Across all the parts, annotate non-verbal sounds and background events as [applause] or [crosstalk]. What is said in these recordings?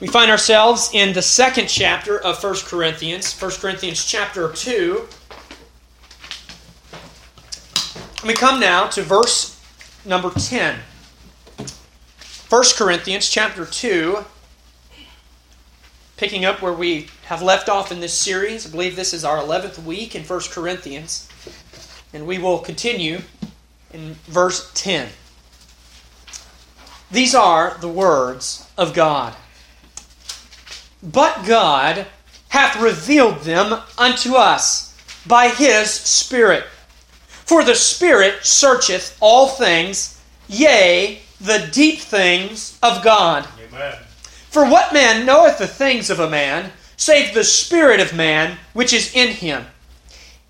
We find ourselves in the second chapter of 1 Corinthians, 1 Corinthians chapter 2. And we come now to verse number 10. 1 Corinthians chapter 2, picking up where we have left off in this series. I believe this is our 11th week in 1 Corinthians. And we will continue in verse 10. These are the words of God. But God hath revealed them unto us by his Spirit. For the Spirit searcheth all things, yea, the deep things of God. Amen. For what man knoweth the things of a man, save the Spirit of man which is in him?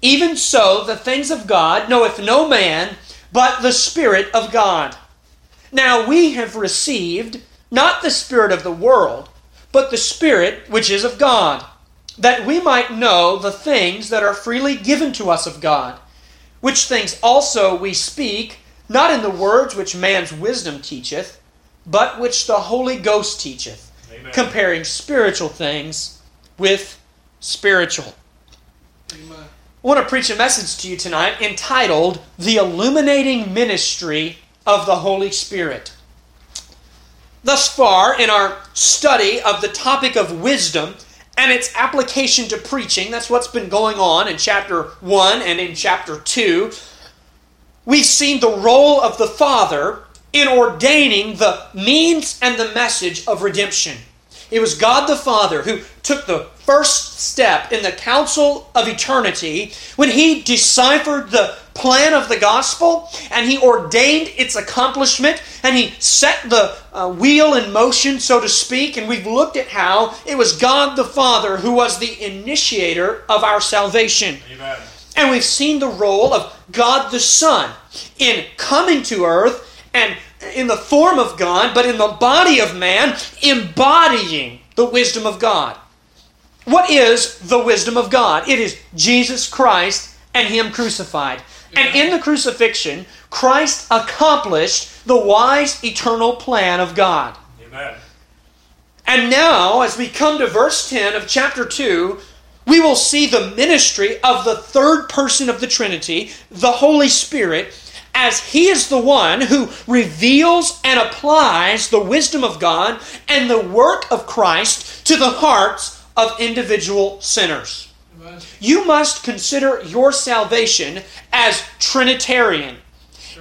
Even so, the things of God knoweth no man, but the Spirit of God. Now we have received not the Spirit of the world, but the Spirit which is of God, that we might know the things that are freely given to us of God, which things also we speak, not in the words which man's wisdom teacheth, but which the Holy Ghost teacheth, Amen. comparing spiritual things with spiritual. Amen. I want to preach a message to you tonight entitled The Illuminating Ministry of the Holy Spirit. Thus far, in our study of the topic of wisdom and its application to preaching, that's what's been going on in chapter 1 and in chapter 2, we've seen the role of the Father in ordaining the means and the message of redemption. It was God the Father who took the first step in the council of eternity when he deciphered the plan of the gospel and he ordained its accomplishment and he set the uh, wheel in motion, so to speak. And we've looked at how it was God the Father who was the initiator of our salvation. Amen. And we've seen the role of God the Son in coming to earth and in the form of God, but in the body of man, embodying the wisdom of God. What is the wisdom of God? It is Jesus Christ and Him crucified. And in the crucifixion, Christ accomplished the wise eternal plan of God. Amen. And now, as we come to verse 10 of chapter 2, we will see the ministry of the third person of the Trinity, the Holy Spirit, as He is the one who reveals and applies the wisdom of God and the work of Christ to the hearts of individual sinners. You must consider your salvation as Trinitarian.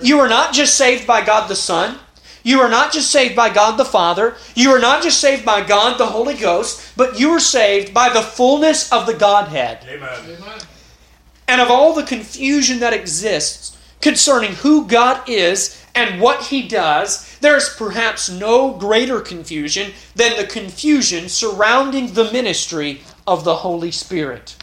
You are not just saved by God the Son. You are not just saved by God the Father. You are not just saved by God the Holy Ghost, but you are saved by the fullness of the Godhead. Amen. And of all the confusion that exists concerning who God is and what He does, there is perhaps no greater confusion than the confusion surrounding the ministry of the Holy Spirit.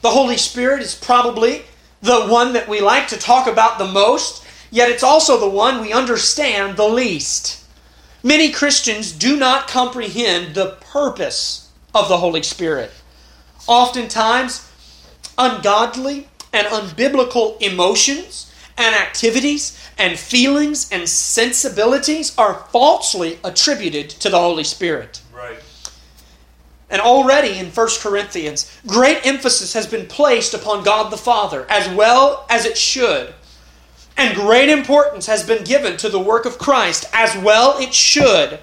The Holy Spirit is probably the one that we like to talk about the most, yet it's also the one we understand the least. Many Christians do not comprehend the purpose of the Holy Spirit. Oftentimes, ungodly and unbiblical emotions and activities and feelings and sensibilities are falsely attributed to the Holy Spirit. Right. And already in 1 Corinthians, great emphasis has been placed upon God the Father, as well as it should. And great importance has been given to the work of Christ, as well it should.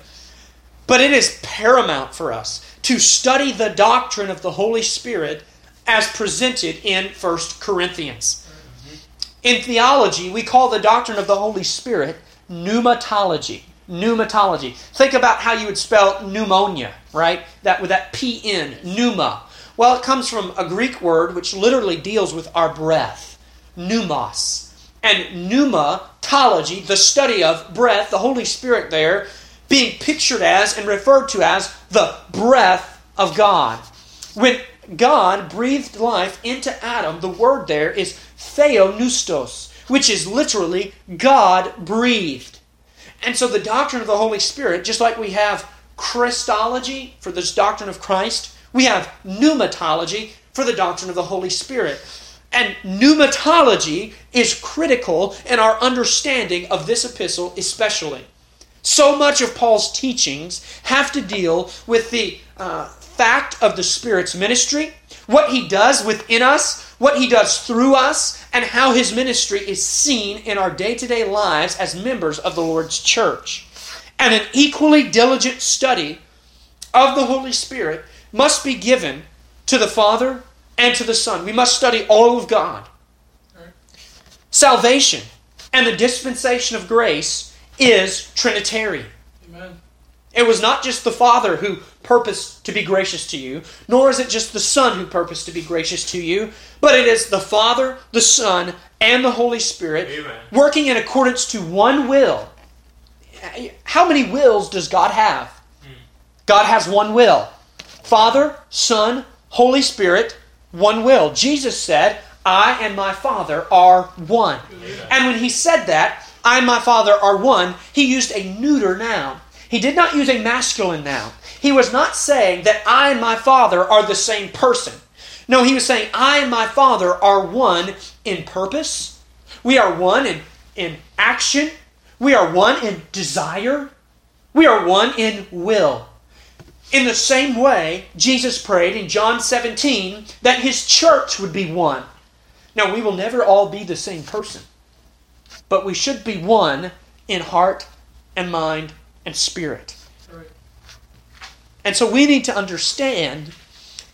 But it is paramount for us to study the doctrine of the Holy Spirit as presented in 1 Corinthians. In theology, we call the doctrine of the Holy Spirit pneumatology. Pneumatology. Think about how you would spell pneumonia, right? That with that P N, pneuma. Well, it comes from a Greek word which literally deals with our breath. Pneumos. And pneumatology, the study of breath, the Holy Spirit there, being pictured as and referred to as the breath of God. When God breathed life into Adam, the word there is theopneustos, which is literally God breathed. And so the doctrine of the Holy Spirit, just like we have Christology for this doctrine of Christ, we have pneumatology for the doctrine of the Holy Spirit. And pneumatology is critical in our understanding of this epistle, especially. So much of Paul's teachings have to deal with the uh, fact of the Spirit's ministry, what he does within us, what he does through us, and how his ministry is seen in our day to day lives as members of the Lord's church. And an equally diligent study of the Holy Spirit must be given to the Father and to the Son. We must study all of God. Salvation and the dispensation of grace is Trinitarian. It was not just the Father who purposed to be gracious to you, nor is it just the Son who purposed to be gracious to you, but it is the Father, the Son, and the Holy Spirit Amen. working in accordance to one will. How many wills does God have? Hmm. God has one will Father, Son, Holy Spirit, one will. Jesus said, I and my Father are one. Amen. And when he said that, I and my Father are one, he used a neuter noun. He did not use a masculine noun. He was not saying that I and my Father are the same person. No, he was saying, I and my Father are one in purpose. We are one in, in action. We are one in desire. We are one in will. In the same way, Jesus prayed in John 17 that his church would be one. Now, we will never all be the same person, but we should be one in heart and mind and spirit. And so we need to understand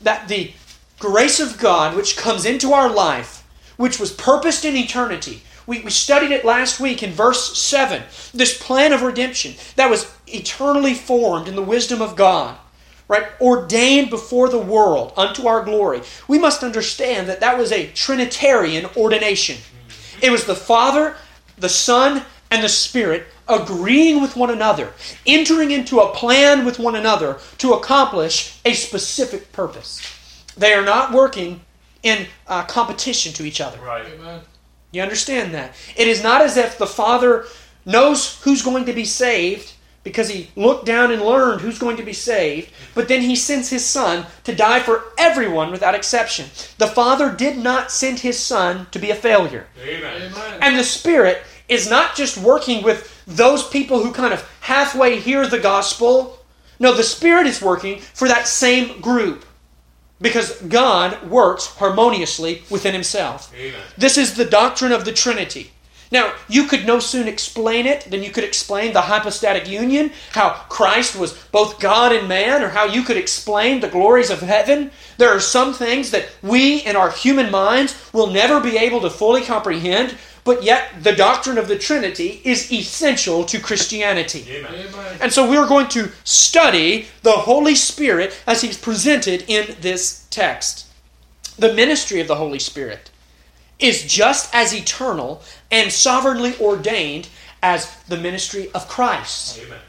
that the grace of God, which comes into our life, which was purposed in eternity, we, we studied it last week in verse 7. This plan of redemption that was eternally formed in the wisdom of God, right? Ordained before the world unto our glory. We must understand that that was a Trinitarian ordination. It was the Father, the Son, and the Spirit agreeing with one another, entering into a plan with one another to accomplish a specific purpose. They are not working in uh, competition to each other. Right. Amen. You understand that? It is not as if the Father knows who's going to be saved because he looked down and learned who's going to be saved, but then he sends his Son to die for everyone without exception. The Father did not send his Son to be a failure. Amen. And the Spirit is not just working with those people who kind of halfway hear the gospel. No, the Spirit is working for that same group because God works harmoniously within Himself. Amen. This is the doctrine of the Trinity. Now, you could no sooner explain it than you could explain the hypostatic union, how Christ was both God and man, or how you could explain the glories of heaven. There are some things that we, in our human minds, will never be able to fully comprehend, but yet the doctrine of the Trinity is essential to Christianity. Amen. And so we're going to study the Holy Spirit as he's presented in this text. The ministry of the Holy Spirit is just as eternal and sovereignly ordained as the ministry of Christ. Amen.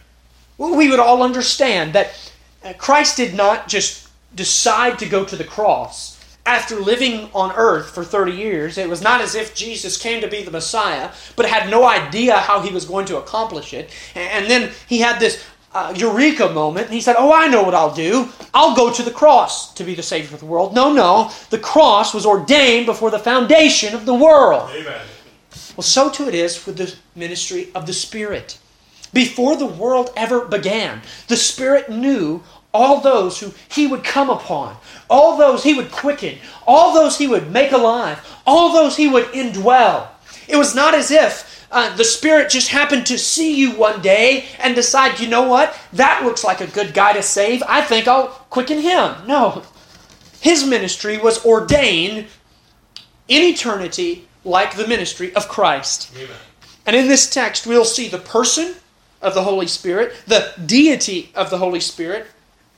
We would all understand that uh, Christ did not just decide to go to the cross after living on earth for 30 years. It was not as if Jesus came to be the Messiah, but had no idea how he was going to accomplish it. And then he had this uh, eureka moment, and he said, Oh, I know what I'll do. I'll go to the cross to be the Savior of the world. No, no. The cross was ordained before the foundation of the world. Amen. Well, so too it is with the ministry of the Spirit. Before the world ever began, the Spirit knew all those who he would come upon, all those he would quicken, all those he would make alive, all those he would indwell. It was not as if uh, the Spirit just happened to see you one day and decide, you know what, that looks like a good guy to save. I think I'll quicken him. No. His ministry was ordained in eternity like the ministry of Christ. Amen. And in this text, we'll see the person of the Holy Spirit, the deity of the Holy Spirit,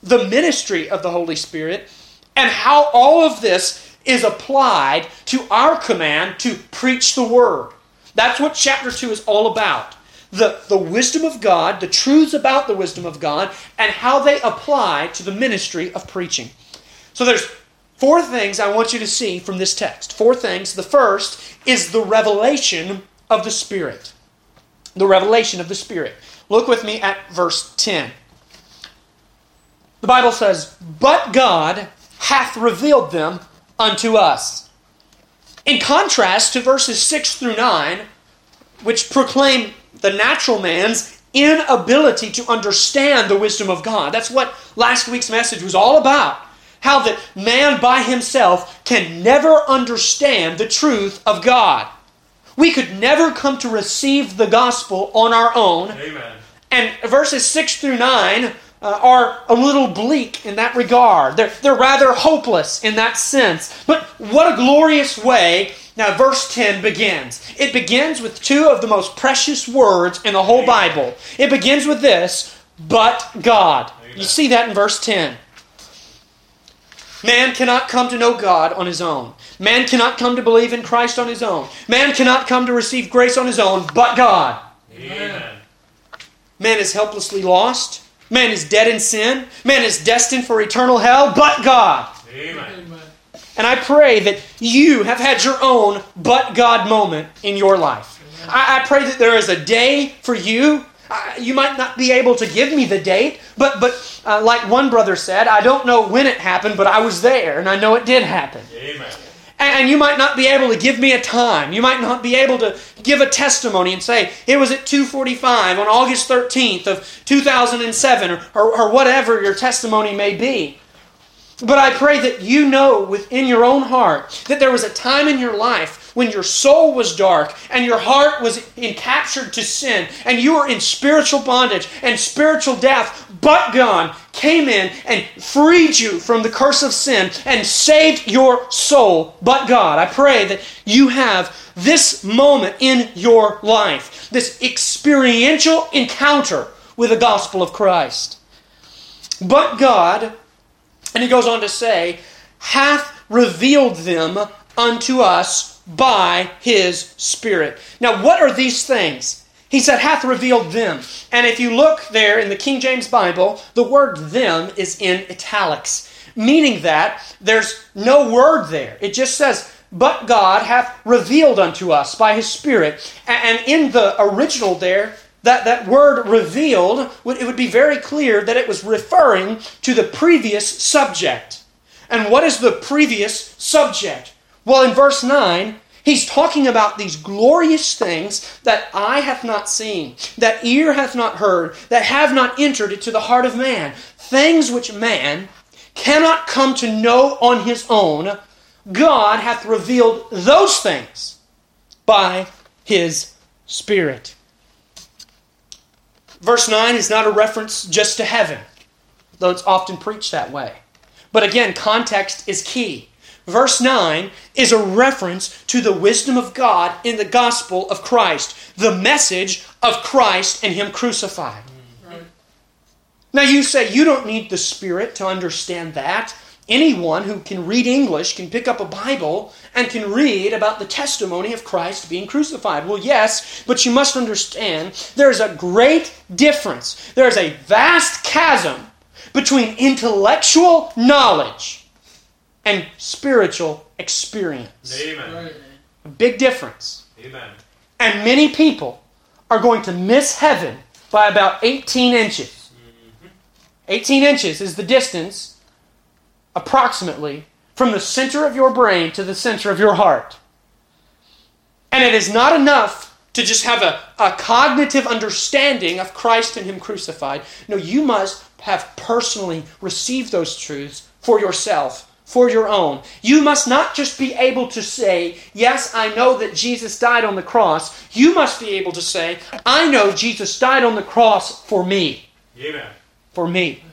the ministry of the Holy Spirit, and how all of this is applied to our command to preach the Word. That's what chapter 2 is all about. The, the wisdom of God, the truths about the wisdom of God, and how they apply to the ministry of preaching. So there's four things I want you to see from this text. Four things. The first is the revelation of the Spirit. The revelation of the Spirit. Look with me at verse 10. The Bible says, But God hath revealed them unto us. In contrast to verses 6 through 9, which proclaim the natural man's inability to understand the wisdom of God. That's what last week's message was all about. How that man by himself can never understand the truth of God. We could never come to receive the gospel on our own. Amen. And verses 6 through 9 uh, are a little bleak in that regard. They're, they're rather hopeless in that sense. But what a glorious way now, verse 10 begins. It begins with two of the most precious words in the whole Bible. It begins with this, but God. You see that in verse 10. Man cannot come to know God on his own. Man cannot come to believe in Christ on his own. Man cannot come to receive grace on his own, but God. Amen. Man is helplessly lost. Man is dead in sin. Man is destined for eternal hell, but God. Amen. And I pray that you have had your own but God moment in your life. I, I pray that there is a day for you. You might not be able to give me the date, but, but uh, like one brother said, I don't know when it happened, but I was there and I know it did happen. Amen. And, you might not be able to give me a time. You might not be able to give a testimony and say, it was at 2.45 on August 13th of 2007 or, or, or whatever your testimony may be. But I pray that you know within your own heart that there was a time in your life when your soul was dark and your heart was encaptured to sin and you were in spiritual bondage and spiritual death, but God came in and freed you from the curse of sin and saved your soul, but God. I pray that you have this moment in your life, this experiential encounter with the gospel of Christ. But God and he goes on to say, hath revealed them unto us by his Spirit. Now, what are these things? He said, hath revealed them. And if you look there in the King James Bible, the word them is in italics, meaning that there's no word there. It just says, but God hath revealed unto us by his Spirit. And in the original there, that, that word revealed, it would be very clear that it was referring to the previous subject. And what is the previous subject? Well, in verse 9, he's talking about these glorious things that eye hath not seen, that ear hath not heard, that have not entered into the heart of man. Things which man cannot come to know on his own, God hath revealed those things by his Spirit. Verse 9 is not a reference just to heaven, though it's often preached that way. But again, context is key. Verse 9 is a reference to the wisdom of God in the gospel of Christ, the message of Christ and Him crucified. Right. Now, you say you don't need the Spirit to understand that. Anyone who can read English can pick up a Bible and can read about the testimony of Christ being crucified. Well, yes, but you must understand there's a great difference. There's a vast chasm between intellectual knowledge and spiritual experience. Amen. A big difference. Amen. And many people are going to miss heaven by about 18 inches. Mm-hmm. 18 inches is the distance approximately from the center of your brain to the center of your heart. And it is not enough to just have a, a cognitive understanding of Christ and Him crucified. No, you must have personally received those truths for yourself, for your own. You must not just be able to say, Yes, I know that Jesus died on the cross. You must be able to say, I know Jesus died on the cross for me. Amen. For me.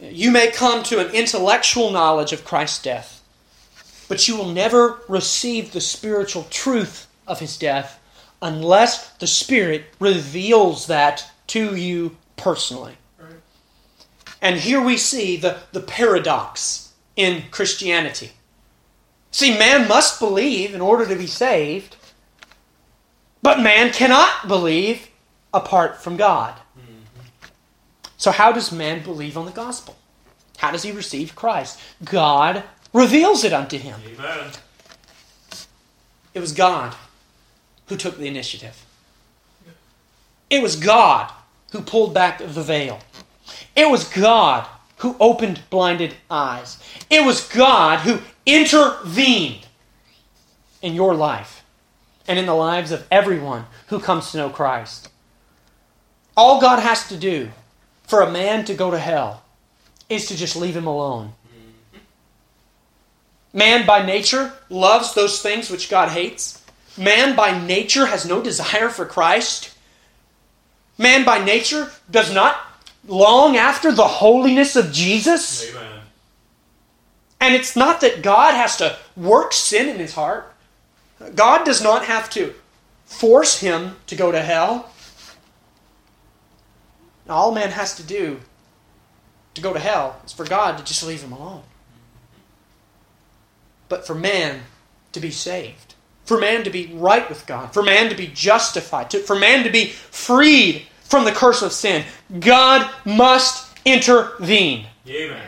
You may come to an intellectual knowledge of Christ's death, but you will never receive the spiritual truth of his death unless the Spirit reveals that to you personally. And here we see the, the paradox in Christianity. See, man must believe in order to be saved, but man cannot believe apart from God. Mm-hmm. So, how does man believe on the gospel? How does he receive Christ? God reveals it unto him. Amen. It was God who took the initiative. It was God who pulled back the veil. It was God who opened blinded eyes. It was God who intervened in your life. and in the lives of everyone who comes to know Christ. All God has to do for a man to go to hell is to just leave him alone. Man by nature loves those things which God hates. Man by nature has no desire for Christ. Man by nature does not long after the holiness of Jesus. Amen. And it's not that God has to work sin in his heart. God does not have to force him to go to hell. All man has to do to go to hell is for God to just leave him alone. But for man to be saved, for man to be right with God, for man to be justified, to, for man to be freed from the curse of sin, God must intervene. Amen.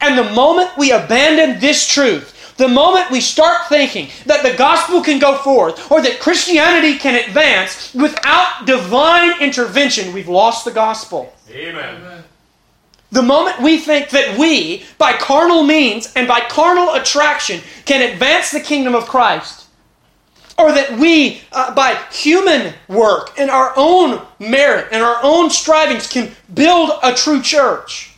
And the moment we abandon this truth, the moment we start thinking that the gospel can go forth or that Christianity can advance without divine intervention, we've lost the gospel. Amen. The moment we think that we, by carnal means and by carnal attraction, can advance the kingdom of Christ, or that we, uh, by human work and our own merit and our own strivings, can build a true church,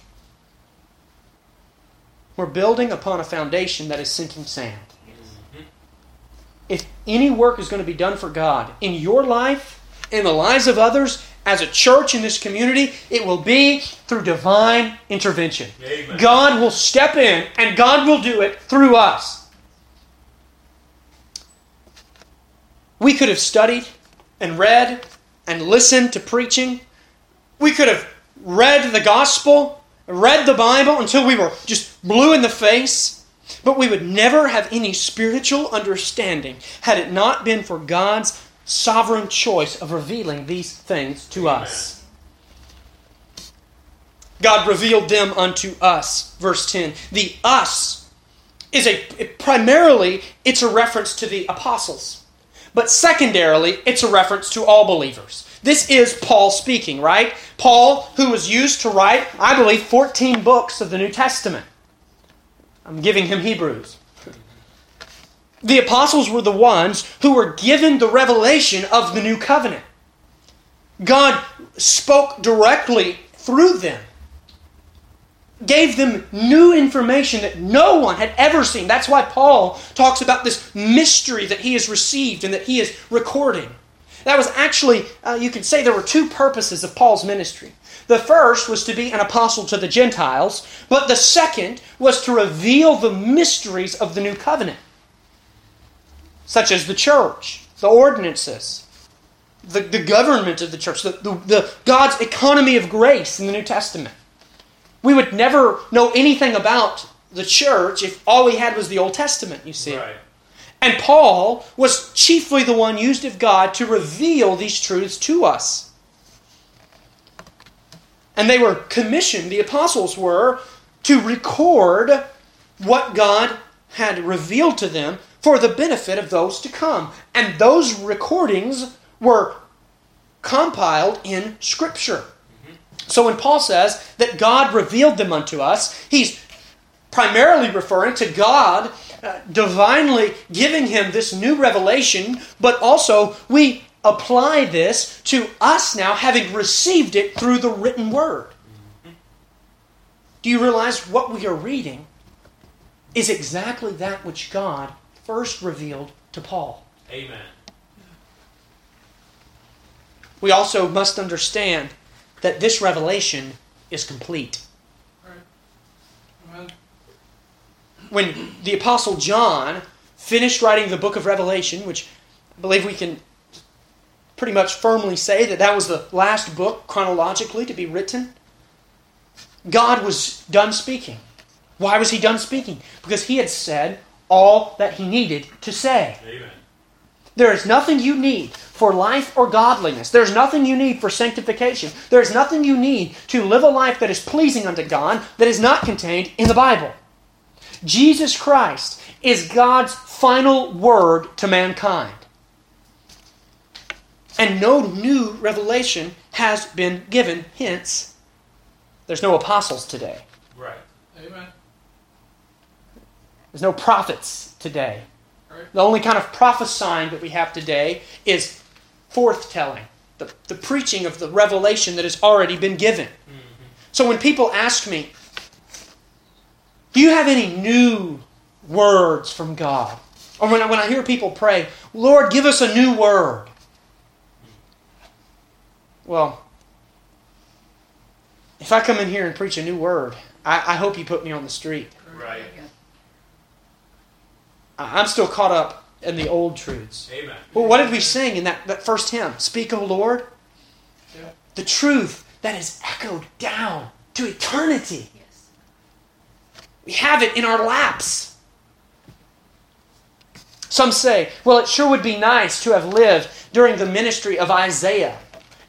we're building upon a foundation that is sinking sand. If any work is going to be done for God in your life, in the lives of others, as a church in this community, it will be through divine intervention. Amen. God will step in and God will do it through us. We could have studied and read and listened to preaching. We could have read the gospel, read the Bible until we were just blue in the face. But we would never have any spiritual understanding had it not been for God's sovereign choice of revealing these things to Amen. us. God revealed them unto us. Verse 10. The us is a primarily it's a reference to the apostles. But secondarily, it's a reference to all believers. This is Paul speaking, right? Paul, who was used to write, I believe, 14 books of the New Testament. I'm giving him Hebrews. The apostles were the ones who were given the revelation of the new covenant. God spoke directly through them, gave them new information that no one had ever seen. That's why Paul talks about this mystery that he has received and that he is recording. That was actually, uh, you could say there were two purposes of Paul's ministry. The first was to be an apostle to the Gentiles, but the second was to reveal the mysteries of the new covenant such as the church, the ordinances, the, the government of the church, the, the, the God's economy of grace in the New Testament. We would never know anything about the church if all we had was the Old Testament, you see. Right. And Paul was chiefly the one used of God to reveal these truths to us. And they were commissioned, the apostles were, to record what God had revealed to them for the benefit of those to come. And those recordings were compiled in Scripture. So when Paul says that God revealed them unto us, he's primarily referring to God uh, divinely giving him this new revelation, but also we apply this to us now having received it through the written word. Do you realize what we are reading is exactly that which God first revealed to Paul? Amen. We also must understand that this revelation is complete. When the Apostle John finished writing the book of Revelation, which I believe we can pretty much firmly say that that was the last book chronologically to be written, God was done speaking. Why was he done speaking? Because he had said all that he needed to say. Amen. There is nothing you need for life or godliness. There's nothing you need for sanctification. There's nothing you need to live a life that is pleasing unto God that is not contained in the Bible. Jesus Christ is God's final word to mankind. And no new revelation has been given, hence, there's no apostles today. Right. Amen. There's no prophets today. The only kind of prophesying that we have today is forthtelling, the, the preaching of the revelation that has already been given. Mm-hmm. So when people ask me, do you have any new words from God? Or when I, when I hear people pray, Lord, give us a new word. Well, if I come in here and preach a new word, I, I hope you put me on the street. Right. I'm still caught up in the old truths. Amen. Well, what did we sing in that, that first hymn? Speak, O Lord. Yeah. The truth that is echoed down to eternity. Yes. We have it in our laps. Some say, well, it sure would be nice to have lived during the ministry of Isaiah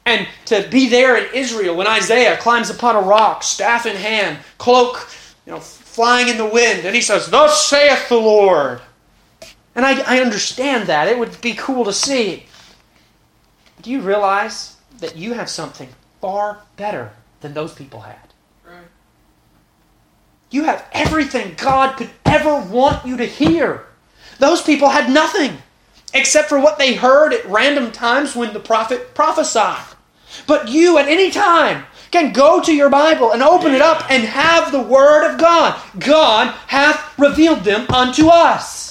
and to be there in Israel when Isaiah climbs upon a rock, staff in hand, cloak you know, flying in the wind, and he says, Thus saith the Lord. And I, I understand that. It would be cool to see. Do you realize that you have something far better than those people had? Right. You have everything God could ever want you to hear. Those people had nothing except for what they heard at random times when the prophet prophesied. But you, at any time, can go to your Bible and open it up and have the Word of God. God hath revealed them unto us.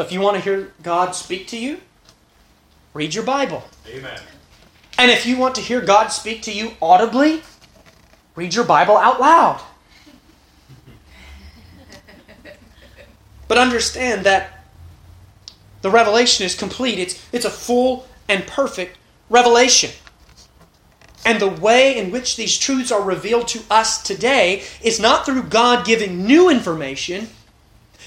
So if you want to hear God speak to you, read your Bible. Amen. And if you want to hear God speak to you audibly, read your Bible out loud. but understand that the revelation is complete. It's, it's a full and perfect revelation. And the way in which these truths are revealed to us today is not through God giving new information,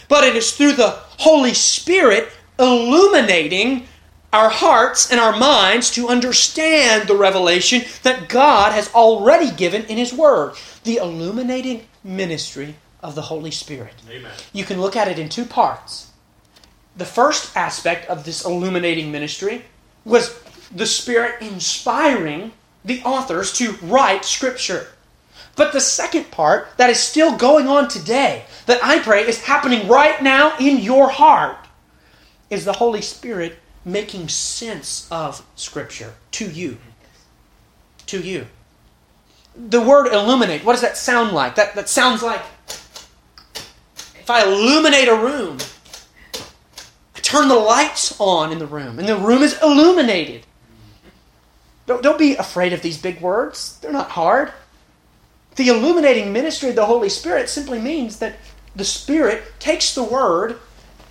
but it is through the Holy Spirit illuminating our hearts and our minds to understand the revelation that God has already given in His Word. The illuminating ministry of the Holy Spirit. Amen. You can look at it in two parts. The first aspect of this illuminating ministry was the Spirit inspiring the authors to write Scripture. But the second part that is still going on today, that I pray is happening right now in your heart, is the Holy Spirit making sense of Scripture to you. To you. The word illuminate, what does that sound like? That, that sounds like if I illuminate a room, I turn the lights on in the room, and the room is illuminated. Don't, don't be afraid of these big words, they're not hard. The illuminating ministry of the Holy Spirit simply means that the Spirit takes the Word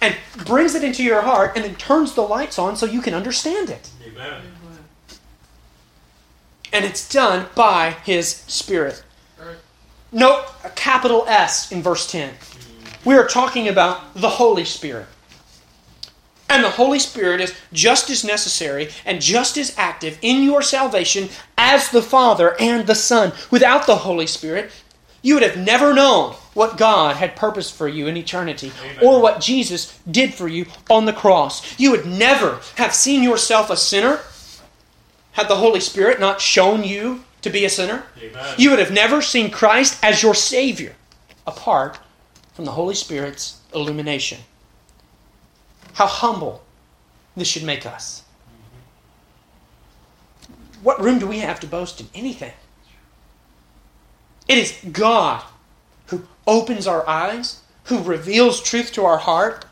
and brings it into your heart and then turns the lights on so you can understand it. Amen. And it's done by His Spirit. Note a capital S in verse 10. We are talking about the Holy Spirit. And the Holy Spirit is just as necessary and just as active in your salvation as the Father and the Son. Without the Holy Spirit, you would have never known what God had purposed for you in eternity Amen. or what Jesus did for you on the cross. You would never have seen yourself a sinner had the Holy Spirit not shown you to be a sinner. Amen. You would have never seen Christ as your Savior apart from the Holy Spirit's illumination. How humble this should make us. What room do we have to boast in anything? It is God who opens our eyes, who reveals truth to our heart.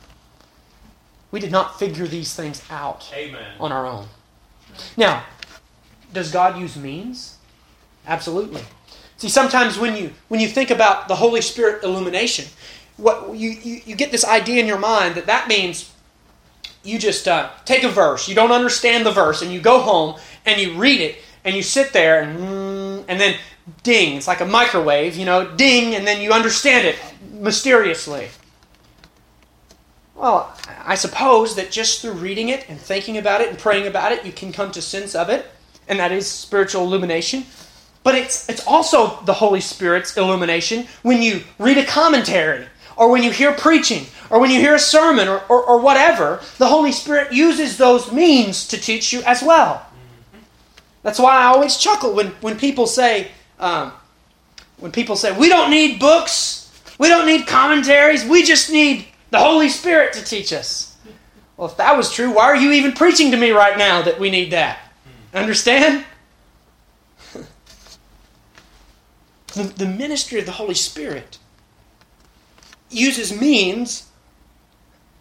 We did not figure these things out Amen. on our own. Now, does God use means? Absolutely. See, sometimes when you when you think about the Holy Spirit illumination, what you, you, you get this idea in your mind that that means you just uh, take a verse, you don't understand the verse, and you go home and you read it, and you sit there and mm, and then ding, it's like a microwave, you know, ding, and then you understand it mysteriously. Well, I suppose that just through reading it and thinking about it and praying about it, you can come to sense of it, and that is spiritual illumination. But it's it's also the Holy Spirit's illumination when you read a commentary or when you hear preaching, or when you hear a sermon, or, or, or whatever, the Holy Spirit uses those means to teach you as well. That's why I always chuckle when, when people say, um, when people say, we don't need books, We don't need commentaries. We just need the Holy Spirit to teach us. Well, if that was true, why are you even preaching to me right now that we need that? Understand? [laughs] the, the ministry of the Holy Spirit uses means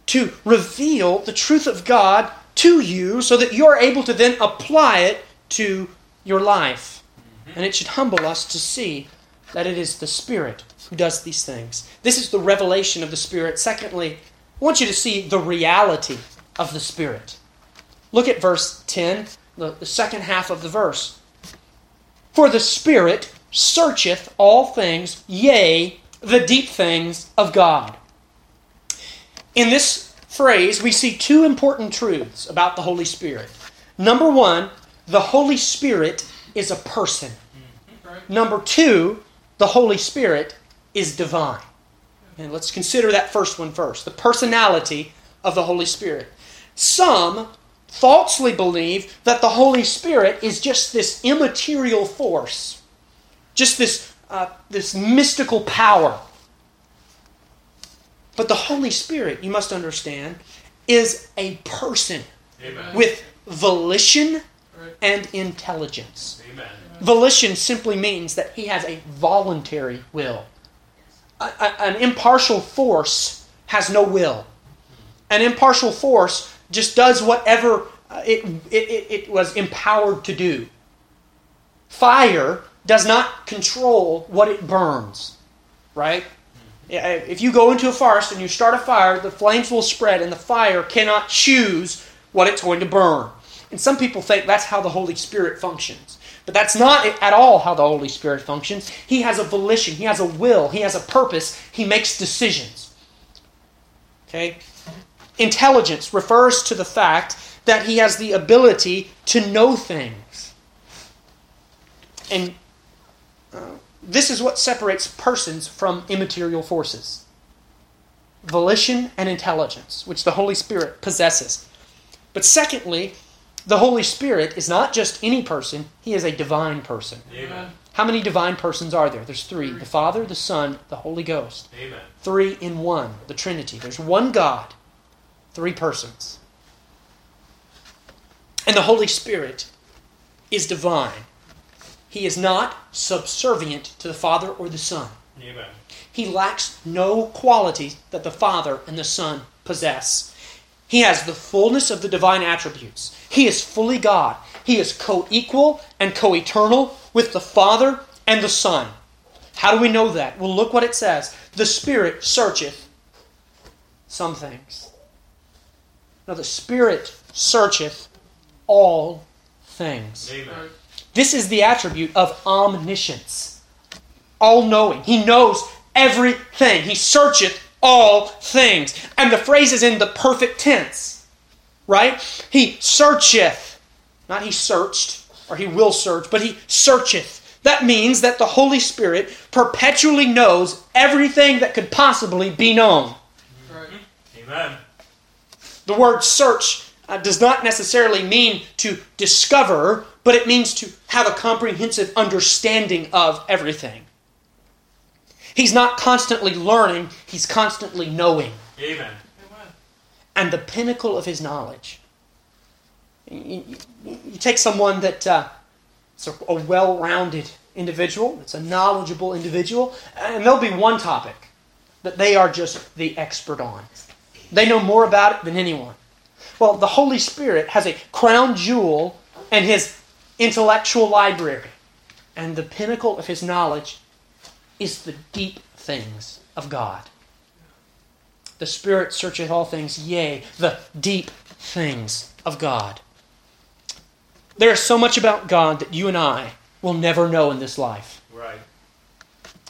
to reveal the truth of God to you so that you're able to then apply it to your life. Mm-hmm. And it should humble us to see that it is the Spirit who does these things. This is the revelation of the Spirit. Secondly, I want you to see the reality of the Spirit. Look at verse 10, the, the second half of the verse. For the Spirit searcheth all things, yea, the deep things of God. In this phrase, we see two important truths about the Holy Spirit. Number one, the Holy Spirit is a person. Number two, the Holy Spirit is divine. And let's consider that first one first the personality of the Holy Spirit. Some falsely believe that the Holy Spirit is just this immaterial force, just this, uh, this mystical power. But the Holy Spirit, you must understand, is a person Amen. with volition and intelligence. Amen. Volition simply means that he has a voluntary will. A, a, an impartial force has no will. An impartial force just does whatever uh, it, it, it was empowered to do. Fire does not control what it burns, right? Mm-hmm. If you go into a forest and you start a fire, the flames will spread and the fire cannot choose what it's going to burn. And some people think that's how the Holy Spirit functions. But that's not at all how the Holy Spirit functions. He has a volition, he has a will, he has a purpose, he makes decisions. Okay? Intelligence refers to the fact that he has the ability to know things. And uh, this is what separates persons from immaterial forces volition and intelligence, which the Holy Spirit possesses. But secondly, the Holy Spirit is not just any person, he is a divine person. Amen. How many divine persons are there? There's three the Father, the Son, the Holy Ghost. Amen. Three in one, the Trinity. There's one God, three persons. And the Holy Spirit is divine. He is not subservient to the Father or the Son. Amen. He lacks no qualities that the Father and the Son possess. He has the fullness of the divine attributes. He is fully God. He is co equal and co eternal with the Father and the Son. How do we know that? Well, look what it says The Spirit searcheth some things. Now, the Spirit searcheth all things. Amen. This is the attribute of omniscience, all knowing. He knows everything, He searcheth all things. And the phrase is in the perfect tense, right? He searcheth, not he searched, or he will search, but he searcheth. That means that the Holy Spirit perpetually knows everything that could possibly be known. Amen. The word search uh, does not necessarily mean to discover, but it means to have a comprehensive understanding of everything. He's not constantly learning, he's constantly knowing. Amen. And the pinnacle of his knowledge. You, you, you take someone that uh, is a, a well rounded individual, it's a knowledgeable individual, and there'll be one topic that they are just the expert on. They know more about it than anyone. Well, the Holy Spirit has a crown jewel in his intellectual library, and the pinnacle of his knowledge is the deep things of God. The Spirit searcheth all things, yea, the deep things of God. There is so much about God that you and I will never know in this life. Right.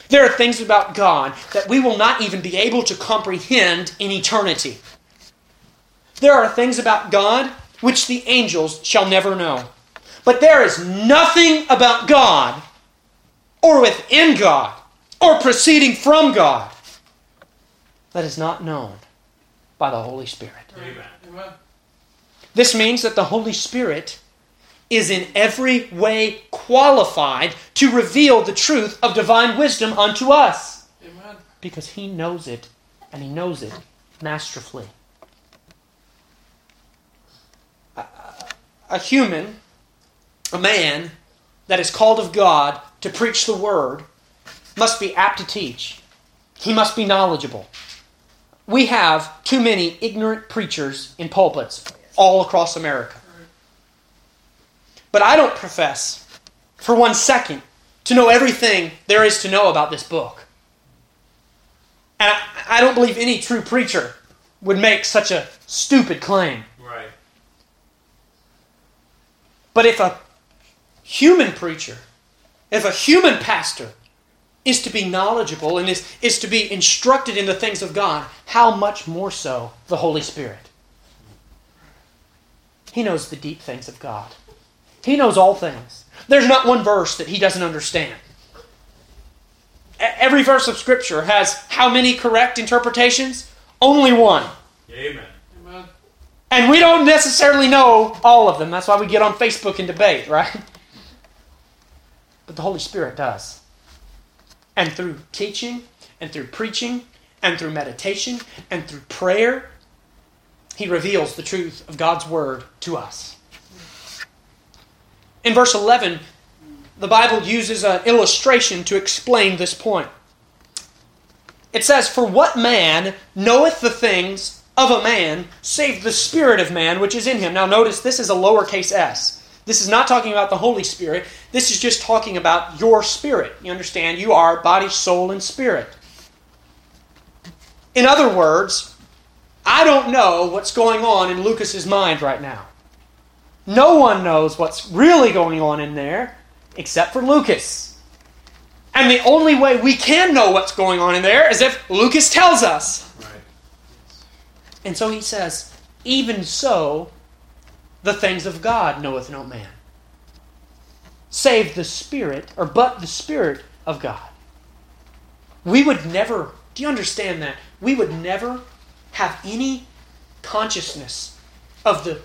There are things about God that we will not even be able to comprehend in eternity. There are things about God which the angels shall never know. But there is nothing about God or within God or proceeding from God that is not known by the Holy Spirit. Amen. This means that the Holy Spirit is in every way qualified to reveal the truth of divine wisdom unto us. Amen. because he knows it and he knows it masterfully. A, a human, a man that is called of God to preach the word, must be apt to teach. He must be knowledgeable. We have too many ignorant preachers in pulpits all across America. But I don't profess for one second to know everything there is to know about this book. And I, I don't believe any true preacher would make such a stupid claim. Right. But if a human preacher, if a human pastor is to be knowledgeable and is, is to be instructed in the things of God, how much more so the Holy Spirit? He knows the deep things of God. He knows all things. There's not one verse that he doesn't understand. Every verse of Scripture has how many correct interpretations? Only one. Amen. Amen. And we don't necessarily know all of them. That's why we get on Facebook and debate, right? But the Holy Spirit does. And through teaching, and through preaching, and through meditation, and through prayer, He reveals the truth of God's Word to us. In verse 11, the Bible uses an illustration to explain this point. It says, For what man knoweth the things of a man, save the Spirit of man which is in him? Now, notice this is a lowercase s. This is not talking about the Holy Spirit. This is just talking about your spirit. You understand? You are body, soul, and spirit. In other words, I don't know what's going on in Lucas's mind right now. No one knows what's really going on in there except for Lucas. And the only way we can know what's going on in there is if Lucas tells us. Right. And so he says, Even so, the things of God knoweth no man, save the Spirit, or but the Spirit of God. We would never, do you understand that? We would never have any consciousness of the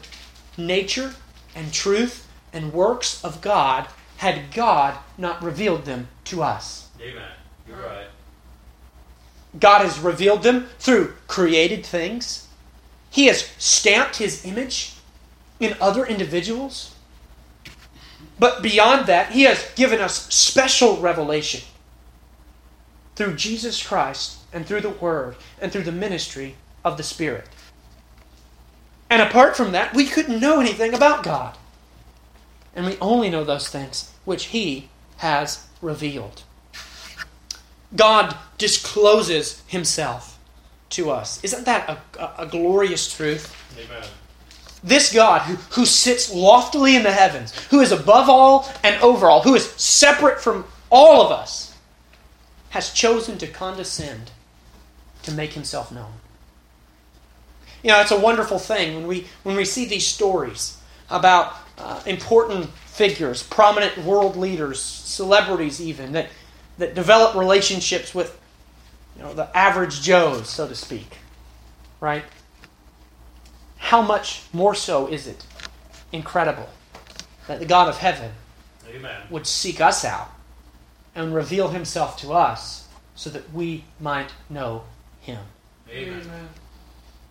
nature and truth and works of God had God not revealed them to us. Amen. You're right. God has revealed them through created things. He has stamped His image in other individuals. But beyond that, He has given us special revelation through Jesus Christ and through the Word and through the ministry of the Spirit. And apart from that, we couldn't know anything about God. And we only know those things which He has revealed. God discloses Himself to us. Isn't that a, a, a glorious truth? Amen. This God who, who sits loftily in the heavens, who is above all and over all, who is separate from all of us, has chosen to condescend to make himself known. You know, it's a wonderful thing when we, when we see these stories about uh, important figures, prominent world leaders, celebrities even, that, that develop relationships with you know, the average Joes, so to speak. Right? How much more so is it incredible that the God of heaven Amen. would seek us out and reveal himself to us so that we might know him. Amen.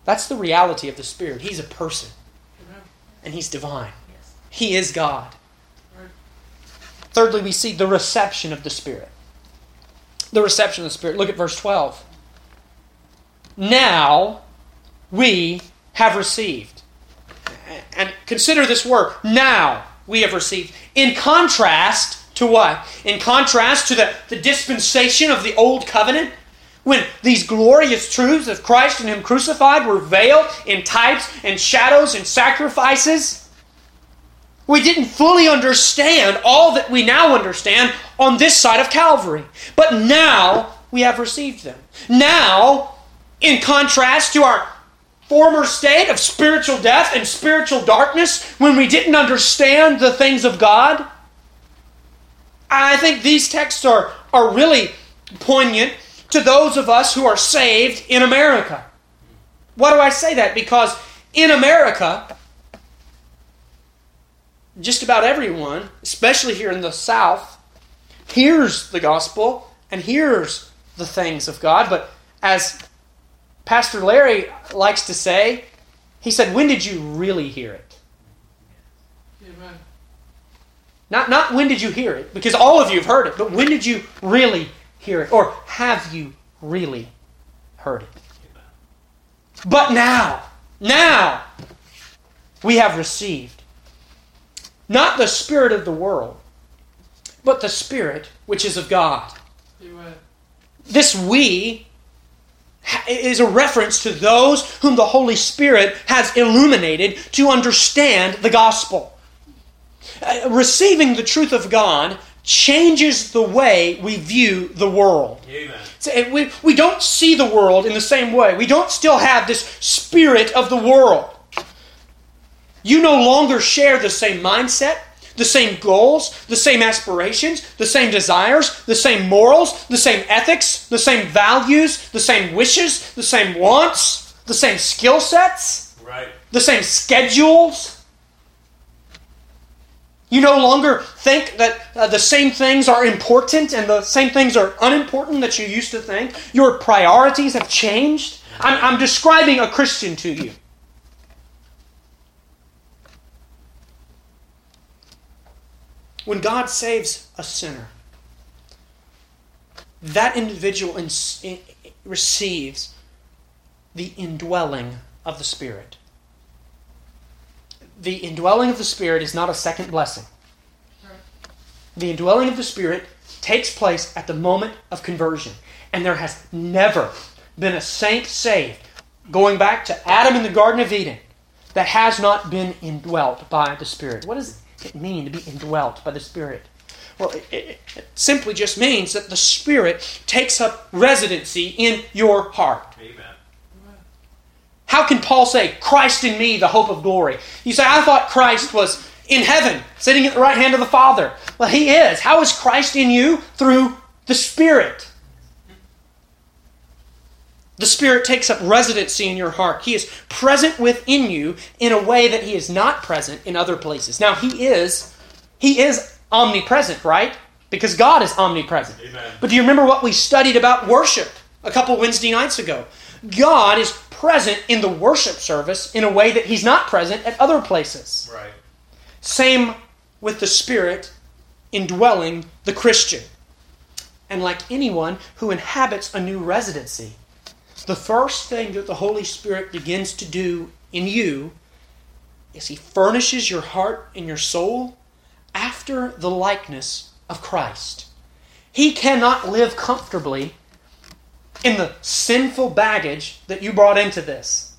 That's the reality of the Spirit. He's a person Amen. and he's divine. Yes. He is God. Right. Thirdly, we see the reception of the Spirit. The reception of the Spirit. Look at verse 12. Now we have received. And consider this word, now we have received. In contrast to what? In contrast to the, the dispensation of the old covenant, when these glorious truths of Christ and Him crucified were veiled in types and shadows and sacrifices. We didn't fully understand all that we now understand on this side of Calvary. But now we have received them. Now, in contrast to our former state of spiritual death and spiritual darkness when we didn't understand the things of God? I think these texts are, are really poignant to those of us who are saved in America. Why do I say that? Because in America, just about everyone, especially here in the South, hears the gospel and hears the things of God, but as Pastor Larry likes to say, he said, When did you really hear it? Amen. Not, not when did you hear it, because all of you have heard it, but when did you really hear it? Or have you really heard it? But now, now, we have received not the Spirit of the world, but the Spirit which is of God. Amen. This we is a reference to those whom the Holy Spirit has illuminated to understand the gospel. Uh, receiving the truth of God changes the way we view the world. So, we, we don't see the world in the same way. We don't still have this spirit of the world. You no longer share the same mindset, the same goals, the same aspirations, the same desires, the same morals, the same ethics, the same values, the same wishes, the same wants, the same skill sets, Right. the same schedules. You no longer think that uh, the same things are important and the same things are unimportant that you used to think. Your priorities have changed. I'm, I'm describing a Christian to you. When God saves a sinner, that individual in, in, receives the indwelling of the Spirit. The indwelling of the Spirit is not a second blessing. The indwelling of the Spirit takes place at the moment of conversion. And there has never been a saint saved, going back to Adam in the Garden of Eden, that has not been indwelt by the Spirit. What does it mean to be indwelt by the Spirit? Well, it, it, it simply just means that the Spirit takes up residency in your heart. Amen. How can Paul say, Christ in me, the hope of glory? You say, I thought Christ was in heaven, sitting at the right hand of the Father. Well, he is. How is Christ in you? Through the Spirit. The Spirit takes up residency in your heart. He is present within you in a way that he is not present in other places. Now, he is he is omnipresent, right? Because God is omnipresent. Amen. But do you remember what we studied about worship a couple Wednesday nights ago? God is present in the worship service in a way that he's not present at other places. Right. Same with the Spirit indwelling the Christian. And like anyone who inhabits a new residency, the first thing that the Holy Spirit begins to do in you is He furnishes your heart and your soul after the likeness of Christ. He cannot live comfortably in the sinful baggage that you brought into this.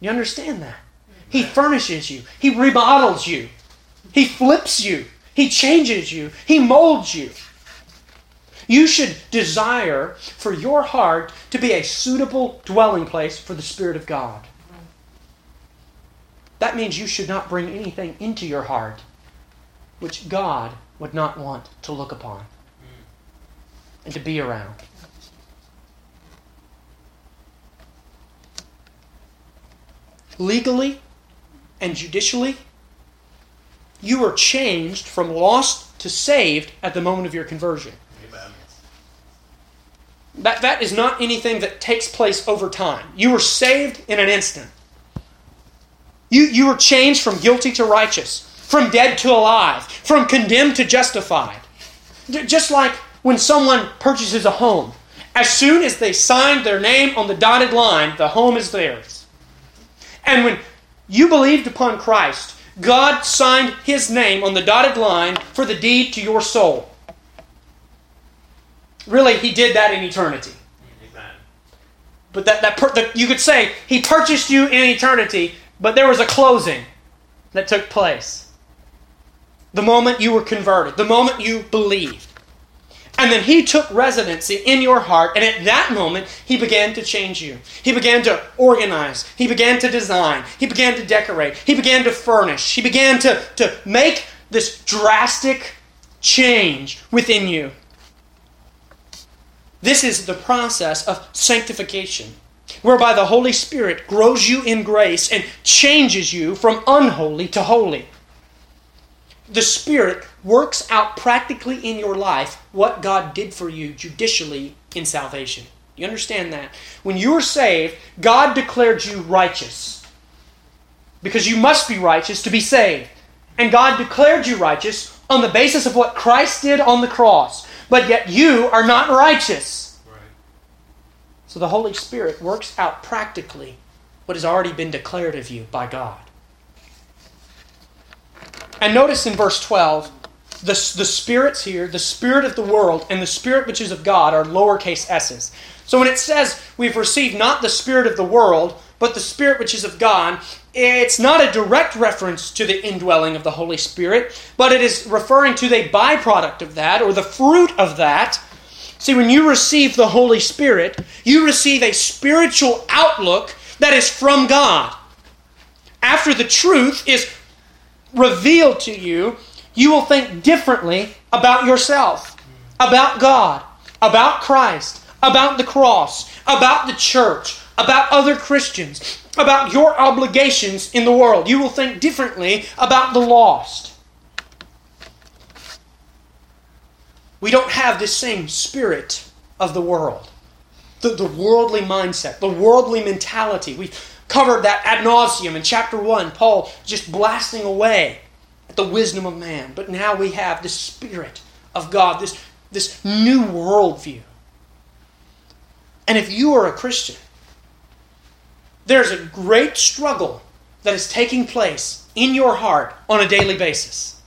You understand that? He furnishes you, He remodels you, He flips you, He changes you, He molds you. You should desire for your heart to be a suitable dwelling place for the Spirit of God. That means you should not bring anything into your heart which God would not want to look upon and to be around. Legally and judicially, you are changed from lost to saved at the moment of your conversion. That, that is not anything that takes place over time. You were saved in an instant. You, you were changed from guilty to righteous, from dead to alive, from condemned to justified. Just like when someone purchases a home, as soon as they sign their name on the dotted line, the home is theirs. And when you believed upon Christ, God signed his name on the dotted line for the deed to your soul. Really, he did that in eternity. Amen. But that, that per, the, you could say he purchased you in eternity, but there was a closing that took place. The moment you were converted, the moment you believed. And then he took residency in your heart, and at that moment, he began to change you. He began to organize. He began to design. He began to decorate. He began to furnish. He began to, to make this drastic change within you. This is the process of sanctification, whereby the Holy Spirit grows you in grace and changes you from unholy to holy. The Spirit works out practically in your life what God did for you judicially in salvation. You understand that? When you were saved, God declared you righteous. Because you must be righteous to be saved. And God declared you righteous on the basis of what Christ did on the cross. But yet you are not righteous. Right. So the Holy Spirit works out practically what has already been declared of you by God. And notice in verse 12, the, the spirits here, the spirit of the world and the spirit which is of God are lowercase s's. So when it says we've received not the spirit of the world, but the spirit which is of God, it's not a direct reference to the indwelling of the Holy Spirit, but it is referring to the byproduct of that or the fruit of that. See, when you receive the Holy Spirit, you receive a spiritual outlook that is from God. After the truth is revealed to you, you will think differently about yourself, about God, about Christ, about the cross, about the church, about other Christians, about your obligations in the world. You will think differently about the lost. We don't have this same spirit of the world, the, the worldly mindset, the worldly mentality. We've covered that ad nauseum in chapter 1, Paul just blasting away at the wisdom of man. But now we have the Spirit of God, this, this new worldview. And if you are a Christian, there's a great struggle that is taking place in your heart on a daily basis.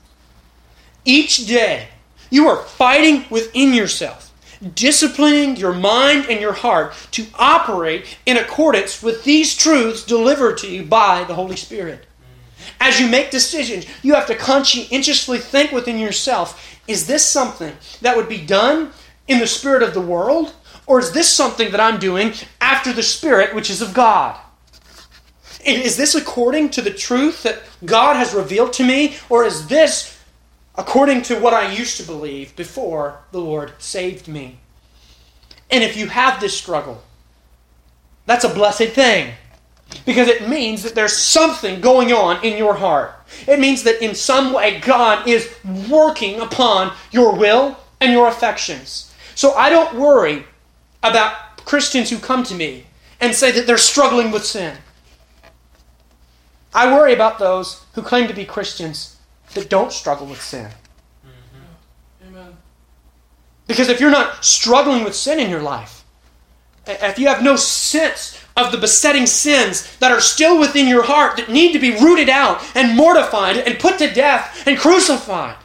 Each day, you are fighting within yourself, disciplining your mind and your heart to operate in accordance with these truths delivered to you by the Holy Spirit. As you make decisions, you have to conscientiously think within yourself is this something that would be done in the spirit of the world? Or is this something that I'm doing after the spirit which is of God? Is this according to the truth that God has revealed to me? Or is this according to what I used to believe before the Lord saved me? And if you have this struggle, that's a blessed thing. Because it means that there's something going on in your heart. It means that in some way God is working upon your will and your affections. So I don't worry about Christians who come to me and say that they're struggling with sin. I worry about those who claim to be Christians that don't struggle with sin. Mm-hmm. Amen. Because if you're not struggling with sin in your life, if you have no sense of the besetting sins that are still within your heart that need to be rooted out and mortified and put to death and crucified,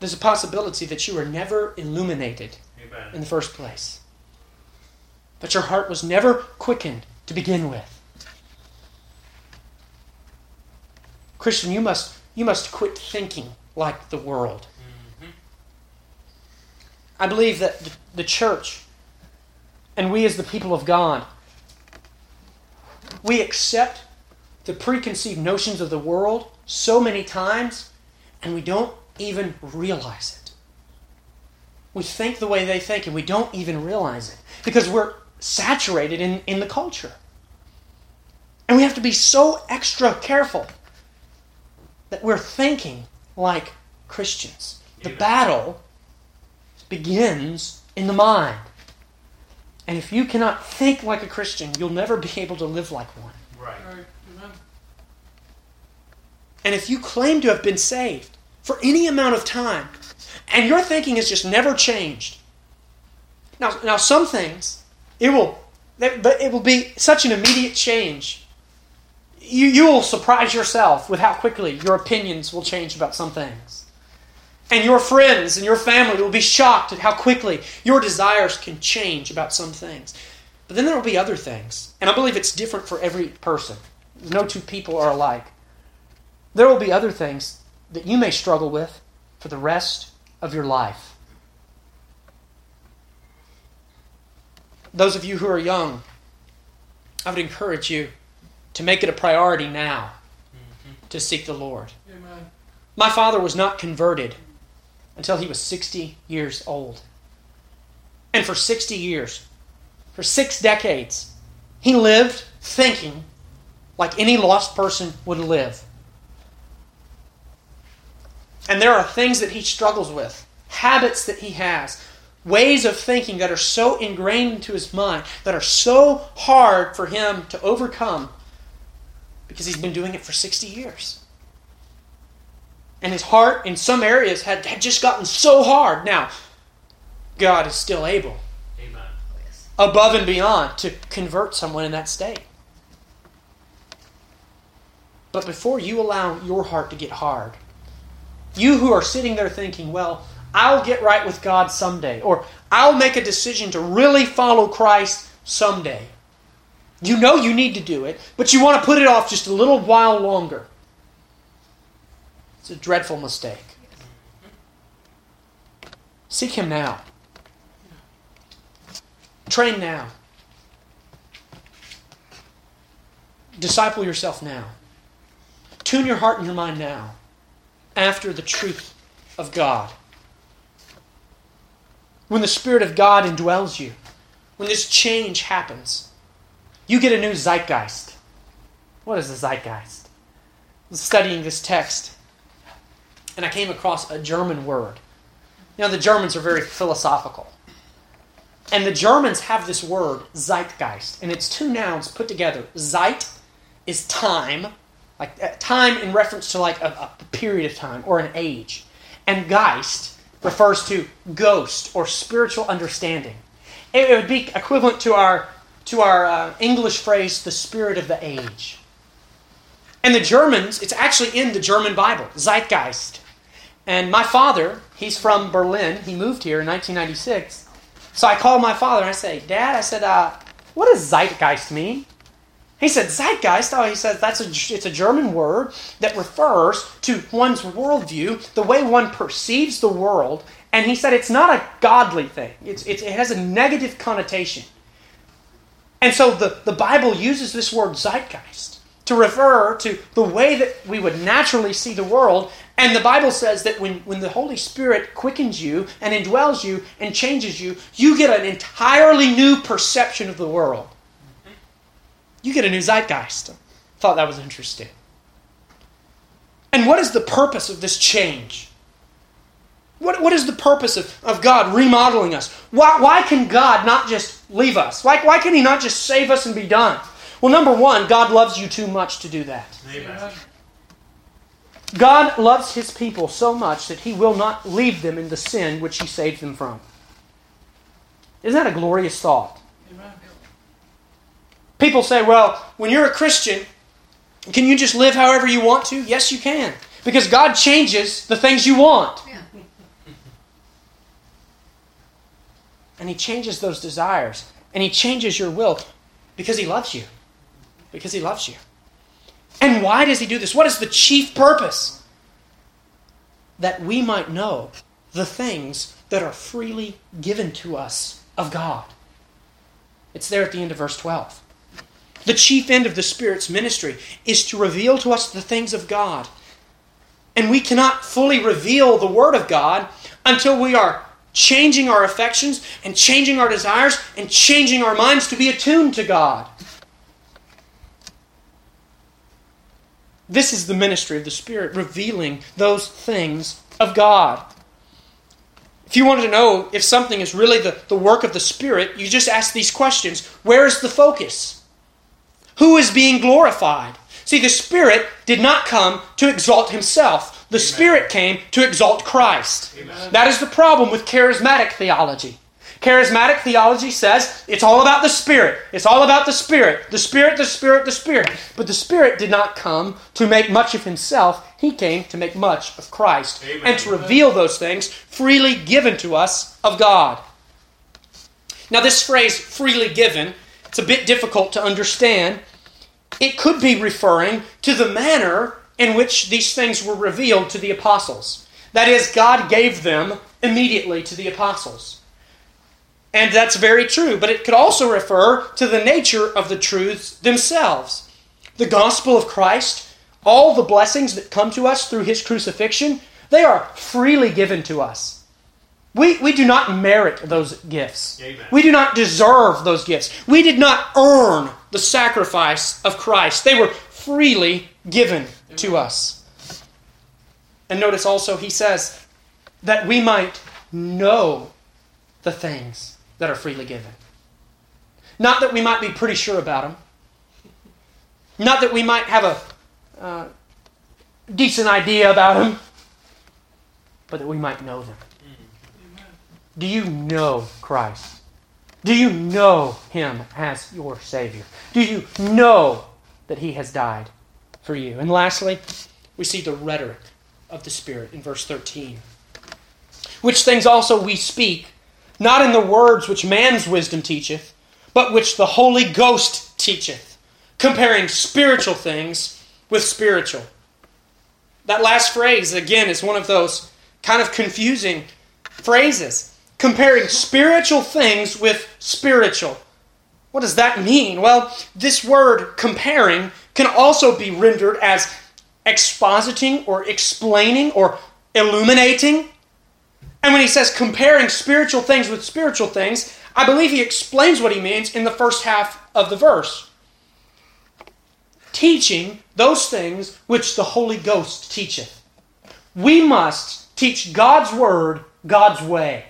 there's a possibility that you were never illuminated Amen. in the first place. That your heart was never quickened to begin with. Christian, you must, you must quit thinking like the world. Mm-hmm. I believe that the, the church and we as the people of God, we accept the preconceived notions of the world so many times and we don't even realize it. We think the way they think and we don't even realize it because we're saturated in, in the culture. And we have to be so extra careful that we're thinking like Christians. The battle begins in the mind. And if you cannot think like a Christian, you'll never be able to live like one. Right. Right. Amen. And if you claim to have been saved for any amount of time, and your thinking has just never changed, now, now some things it will, but it will be such an immediate change. You, you will surprise yourself with how quickly your opinions will change about some things. And your friends and your family will be shocked at how quickly your desires can change about some things. But then there will be other things. And I believe it's different for every person. No two people are alike. There will be other things that you may struggle with for the rest of your life. Those of you who are young, I would encourage you to make it a priority now mm-hmm. to seek the Lord. Amen. My father was not converted until he was 60 years old. And for 60 years, for six decades, he lived thinking like any lost person would live. And there are things that he struggles with, habits that he has, ways of thinking that are so ingrained into his mind, that are so hard for him to overcome because he's been doing it for 60 years. And his heart, in some areas, had, had just gotten so hard. Now, God is still able, Amen. above and beyond, to convert someone in that state. But before you allow your heart to get hard, you who are sitting there thinking, well, I'll get right with God someday, or I'll make a decision to really follow Christ someday. You know you need to do it, but you want to put it off just a little while longer. It's a dreadful mistake. Seek Him now. Train now. Disciple yourself now. Tune your heart and your mind now after the truth of God. When the Spirit of God indwells you, when this change happens, you get a new zeitgeist. What is a zeitgeist? I was studying this text, and I came across a German word. You know, the Germans are very philosophical. And the Germans have this word, zeitgeist, and it's two nouns put together. Zeit is time, like uh, time in reference to like a, a period of time or an age. And Geist refers to ghost or spiritual understanding. It would be equivalent to our to our uh, English phrase, the spirit of the age. And the Germans, it's actually in the German Bible, Zeitgeist. And my father, he's from Berlin. He moved here in 1996. So I called my father and I say, Dad, I said, uh, what does Zeitgeist mean? He said, Zeitgeist, oh, he says that's a, it's a German word that refers to one's worldview, the way one perceives the world. And he said it's not a godly thing, it's, it's, it has a negative connotation. And so the, the Bible uses this word zeitgeist to refer to the way that we would naturally see the world. And the Bible says that when, when the Holy Spirit quickens you and indwells you and changes you, you get an entirely new perception of the world. You get a new zeitgeist. Thought that was interesting. And what is the purpose of this change? What, what is the purpose of, of God remodeling us? Why, why can God not just leave us? Why, why can He not just save us and be done? Well, number one, God loves you too much to do that. Amen. God loves His people so much that He will not leave them in the sin which He saved them from. Isn't that a glorious thought? Amen. People say, well, when you're a Christian, can you just live however you want to? Yes, you can. Because God changes the things you want. And He changes those desires. And He changes your will because He loves you. Because He loves you. And why does He do this? What is the chief purpose? That we might know the things that are freely given to us of God. It's there at the end of verse 12. The chief end of the Spirit's ministry is to reveal to us the things of God. And we cannot fully reveal the Word of God until we are changing our affections and changing our desires and changing our minds to be attuned to God. This is the ministry of the Spirit, revealing those things of God. If you wanted to know if something is really the, the work of the Spirit, you just ask these questions Where is the focus? Who is being glorified? See, the Spirit did not come to exalt himself. The Spirit came to exalt Christ. Amen. That is the problem with charismatic theology. Charismatic theology says it's all about the Spirit. It's all about the Spirit. The Spirit, the Spirit, the Spirit. But the Spirit did not come to make much of himself. He came to make much of Christ Amen. and to reveal those things freely given to us of God. Now, this phrase, freely given, it's a bit difficult to understand. It could be referring to the manner in which these things were revealed to the apostles. That is, God gave them immediately to the apostles. And that's very true, but it could also refer to the nature of the truths themselves. The gospel of Christ, all the blessings that come to us through his crucifixion, they are freely given to us. We, we do not merit those gifts. Amen. We do not deserve those gifts. We did not earn the sacrifice of Christ. They were freely given to us. And notice also, he says that we might know the things that are freely given. Not that we might be pretty sure about them, not that we might have a uh, decent idea about them, but that we might know them. Do you know Christ? Do you know Him as your Savior? Do you know that He has died for you? And lastly, we see the rhetoric of the Spirit in verse 13. Which things also we speak, not in the words which man's wisdom teacheth, but which the Holy Ghost teacheth, comparing spiritual things with spiritual. That last phrase, again, is one of those kind of confusing phrases. Comparing spiritual things with spiritual. What does that mean? Well, this word comparing can also be rendered as expositing or explaining or illuminating. And when he says comparing spiritual things with spiritual things, I believe he explains what he means in the first half of the verse. Teaching those things which the Holy Ghost teacheth. We must teach God's word God's way.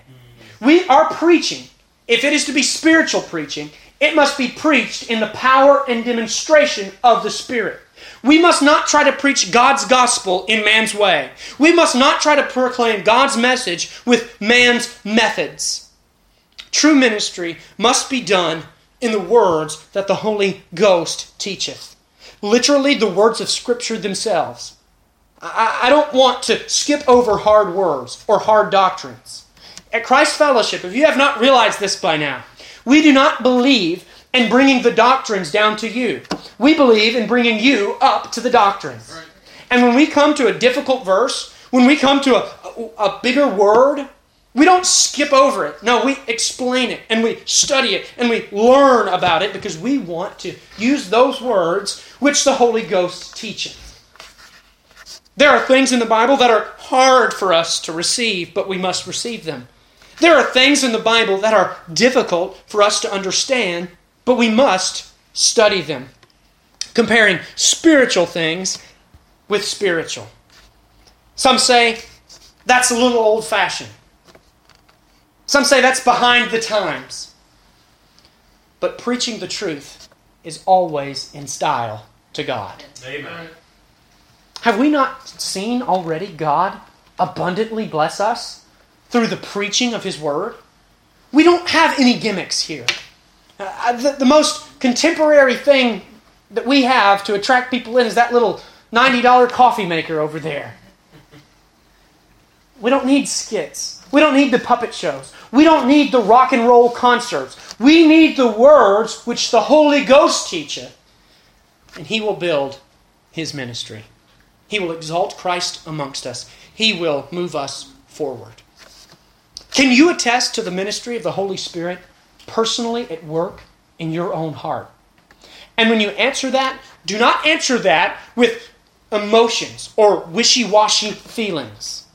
We are preaching. If it is to be spiritual preaching, it must be preached in the power and demonstration of the Spirit. We must not try to preach God's gospel in man's way. We must not try to proclaim God's message with man's methods. True ministry must be done in the words that the Holy Ghost teacheth. Literally, the words of Scripture themselves. I, don't want to skip over hard words or hard doctrines. At Christ Fellowship, if you have not realized this by now, we do not believe in bringing the doctrines down to you. We believe in bringing you up to the doctrines. Right. And when we come to a difficult verse, when we come to a, a, bigger word, we don't skip over it. No, we explain it and we study it and we learn about it because we want to use those words which the Holy Ghost teaches. There are things in the Bible that are hard for us to receive, but we must receive them. There are things in the Bible that are difficult for us to understand, but we must study them. Comparing spiritual things with spiritual. Some say that's a little old fashioned. Some say that's behind the times. But preaching the truth is always in style to God. Amen. Have we not seen already God abundantly bless us through the preaching of His Word. We don't have any gimmicks here. Uh, the, the most contemporary thing that we have to attract people in is that little $90 coffee maker over there. We don't need skits. We don't need the puppet shows. We don't need the rock and roll concerts. We need the words which the Holy Ghost teacheth, and He will build His ministry. He will exalt Christ amongst us. He will move us forward. Can you attest to the ministry of the Holy Spirit personally at work in your own heart? And when you answer that, do not answer that with emotions or wishy washy feelings.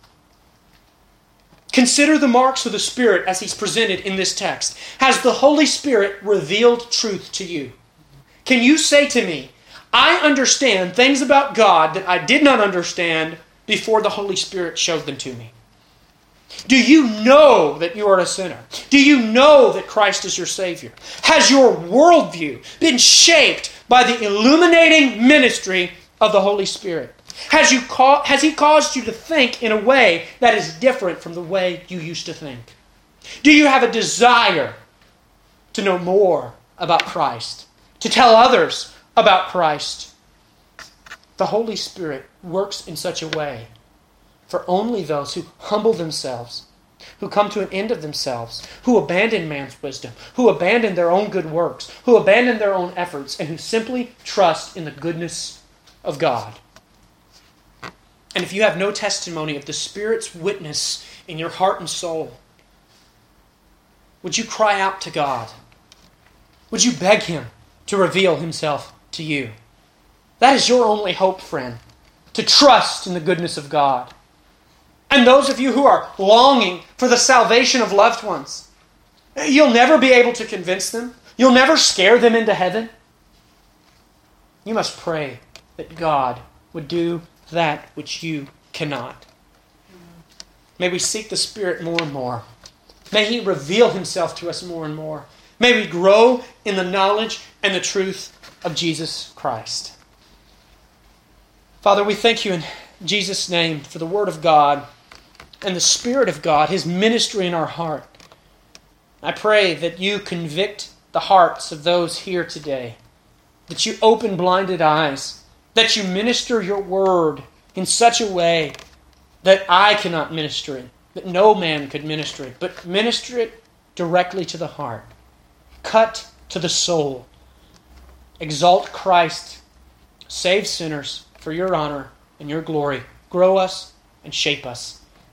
Consider the marks of the Spirit as he's presented in this text. Has the Holy Spirit revealed truth to you? Can you say to me, I understand things about God that I did not understand before the Holy Spirit showed them to me? Do you know that you are a sinner? Do you know that Christ is your Savior? Has your worldview been shaped by the illuminating ministry of the Holy Spirit? Has, you ca- has He caused you to think in a way that is different from the way you used to think? Do you have a desire to know more about Christ? To tell others about Christ? The Holy Spirit works in such a way for only those who humble themselves, who come to an end of themselves, who abandon man's wisdom, who abandon their own good works, who abandon their own efforts, and who simply trust in the goodness of God. And if you have no testimony of the Spirit's witness in your heart and soul, would you cry out to God? Would you beg Him to reveal Himself to you? That is your only hope, friend, to trust in the goodness of God. And those of you who are longing for the salvation of loved ones, you'll never be able to convince them. You'll never scare them into heaven. You must pray that God would do that which you cannot. May we seek the Spirit more and more May He reveal Himself to us more and more. May we grow in the knowledge and the truth of Jesus Christ. Father, we thank you in Jesus' name for the Word of God and the Spirit of God, His ministry in our heart. I pray that you convict the hearts of those here today, that you open blinded eyes, that you minister your Word in such a way that I cannot minister it, that no man could minister it, but minister it directly to the heart, cut to the soul. Exalt Christ, save sinners for your honor and your glory. Grow us and shape us.